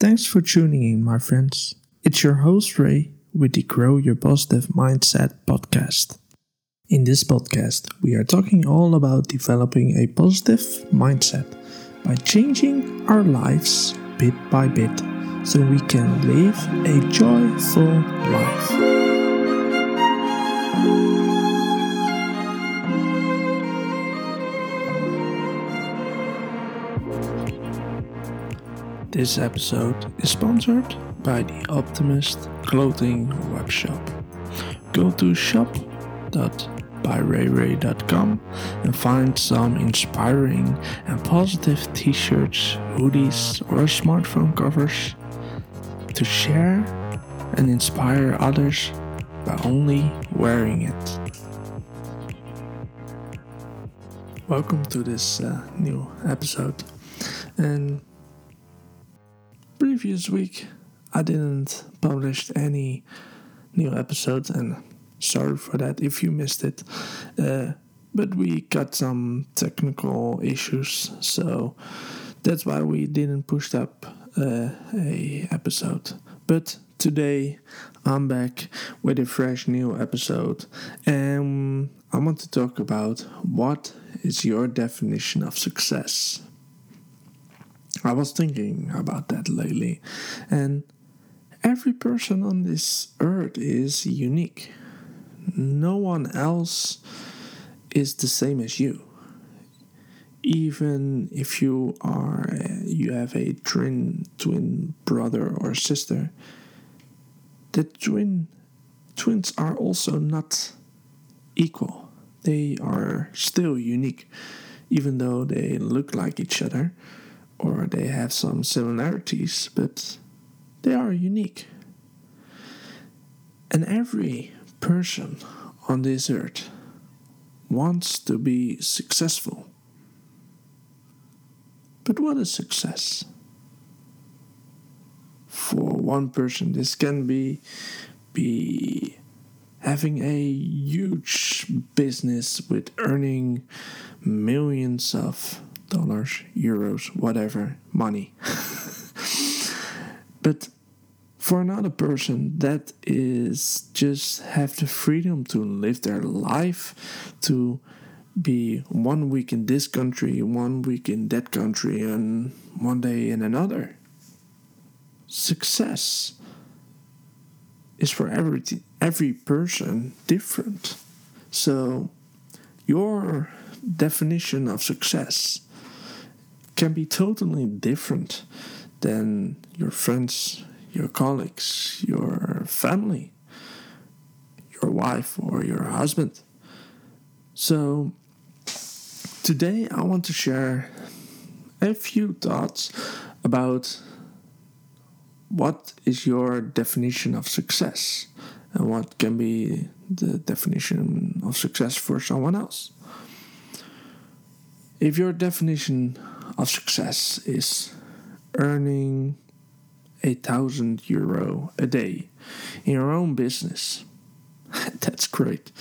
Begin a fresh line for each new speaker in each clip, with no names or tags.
Thanks for tuning in, my friends. It's your host, Ray, with the Grow Your Positive Mindset podcast. In this podcast, we are talking all about developing a positive mindset by changing our lives bit by bit so we can live a joyful life. This episode is sponsored by the Optimist Clothing Webshop. Go to shop.byrayray.com and find some inspiring and positive t shirts, hoodies, or smartphone covers to share and inspire others by only wearing it. Welcome to this uh, new episode. And previous week I didn't publish any new episodes, and sorry for that if you missed it. Uh, but we got some technical issues, so that's why we didn't push up uh, a episode. But today I'm back with a fresh new episode, and I want to talk about what is your definition of success. I was thinking about that lately, and every person on this earth is unique. No one else is the same as you. Even if you are you have a twin twin brother or sister, the twin twins are also not equal. They are still unique, even though they look like each other or they have some similarities, but they are unique. And every person on this earth wants to be successful. But what is success? For one person, this can be be having a huge business with earning millions of dollars, euros, whatever, money. but for another person, that is just have the freedom to live their life, to be one week in this country, one week in that country, and one day in another. Success is for every every person different. So your definition of success can be totally different than your friends, your colleagues, your family, your wife, or your husband. So, today I want to share a few thoughts about what is your definition of success and what can be the definition of success for someone else. If your definition of success is earning a thousand euro a day in your own business. That's great.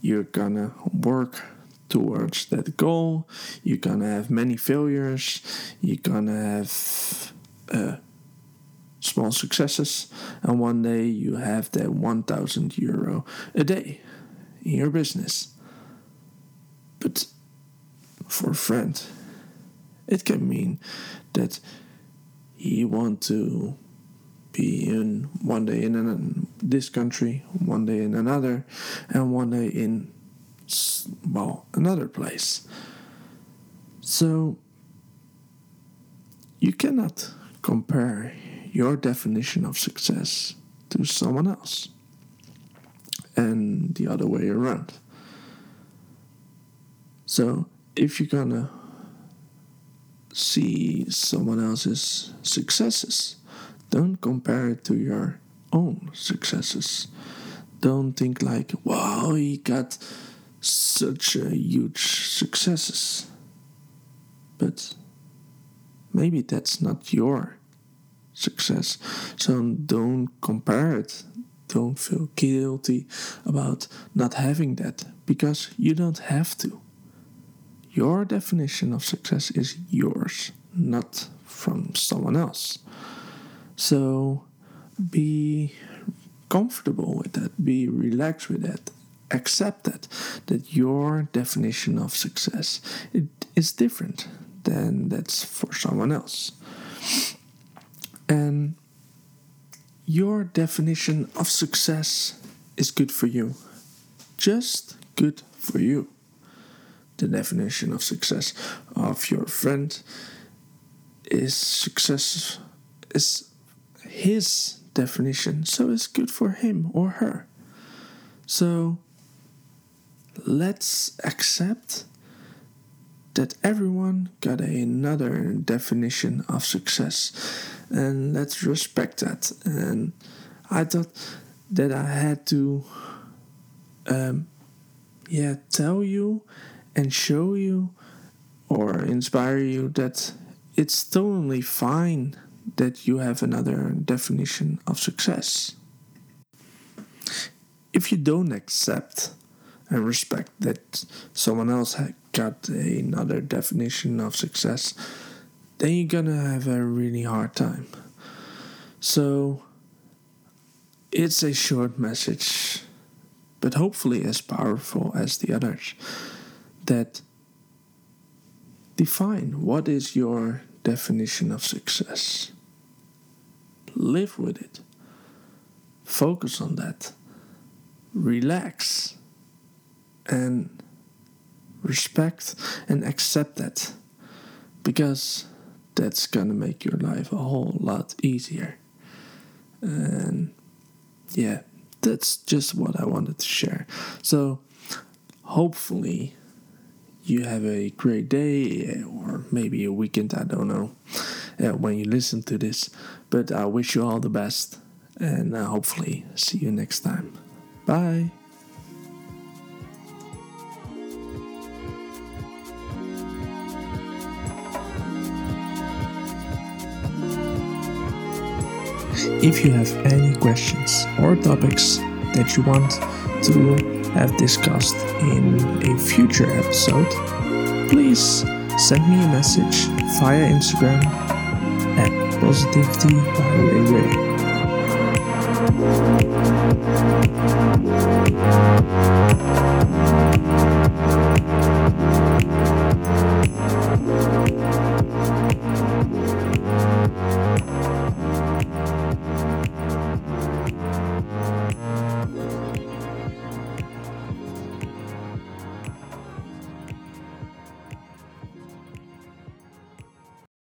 You're gonna work towards that goal. You're gonna have many failures. You're gonna have uh, small successes, and one day you have that 1000 euro a day in your business. But for a friend, it can mean that he want to be in one day in an, this country, one day in another, and one day in well another place. So you cannot compare your definition of success to someone else, and the other way around. So if you're gonna see someone else's successes. Don't compare it to your own successes. Don't think like, wow, he got such a huge successes. But maybe that's not your success. So don't compare it. Don't feel guilty about not having that because you don't have to. Your definition of success is yours, not from someone else. So be comfortable with that, be relaxed with that, accept that that your definition of success it is different than that's for someone else. And your definition of success is good for you. Just good for you. The definition of success of your friend is success is his definition, so it's good for him or her. So let's accept that everyone got another definition of success and let's respect that and i thought that i had to um, yeah tell you and show you or inspire you that it's totally fine that you have another definition of success if you don't accept and respect that someone else got another definition of success, then you're gonna have a really hard time. So, it's a short message, but hopefully as powerful as the others, that define what is your definition of success. Live with it. Focus on that. Relax and respect and accept that because that's gonna make your life a whole lot easier. And yeah, that's just what I wanted to share. So, hopefully, you have a great day or maybe a weekend, I don't know, uh, when you listen to this. But I wish you all the best and uh, hopefully, see you next time. Bye. If you have any questions or topics that you want to have discussed in a future episode, please send me a message via Instagram at positivity by Ray Ray.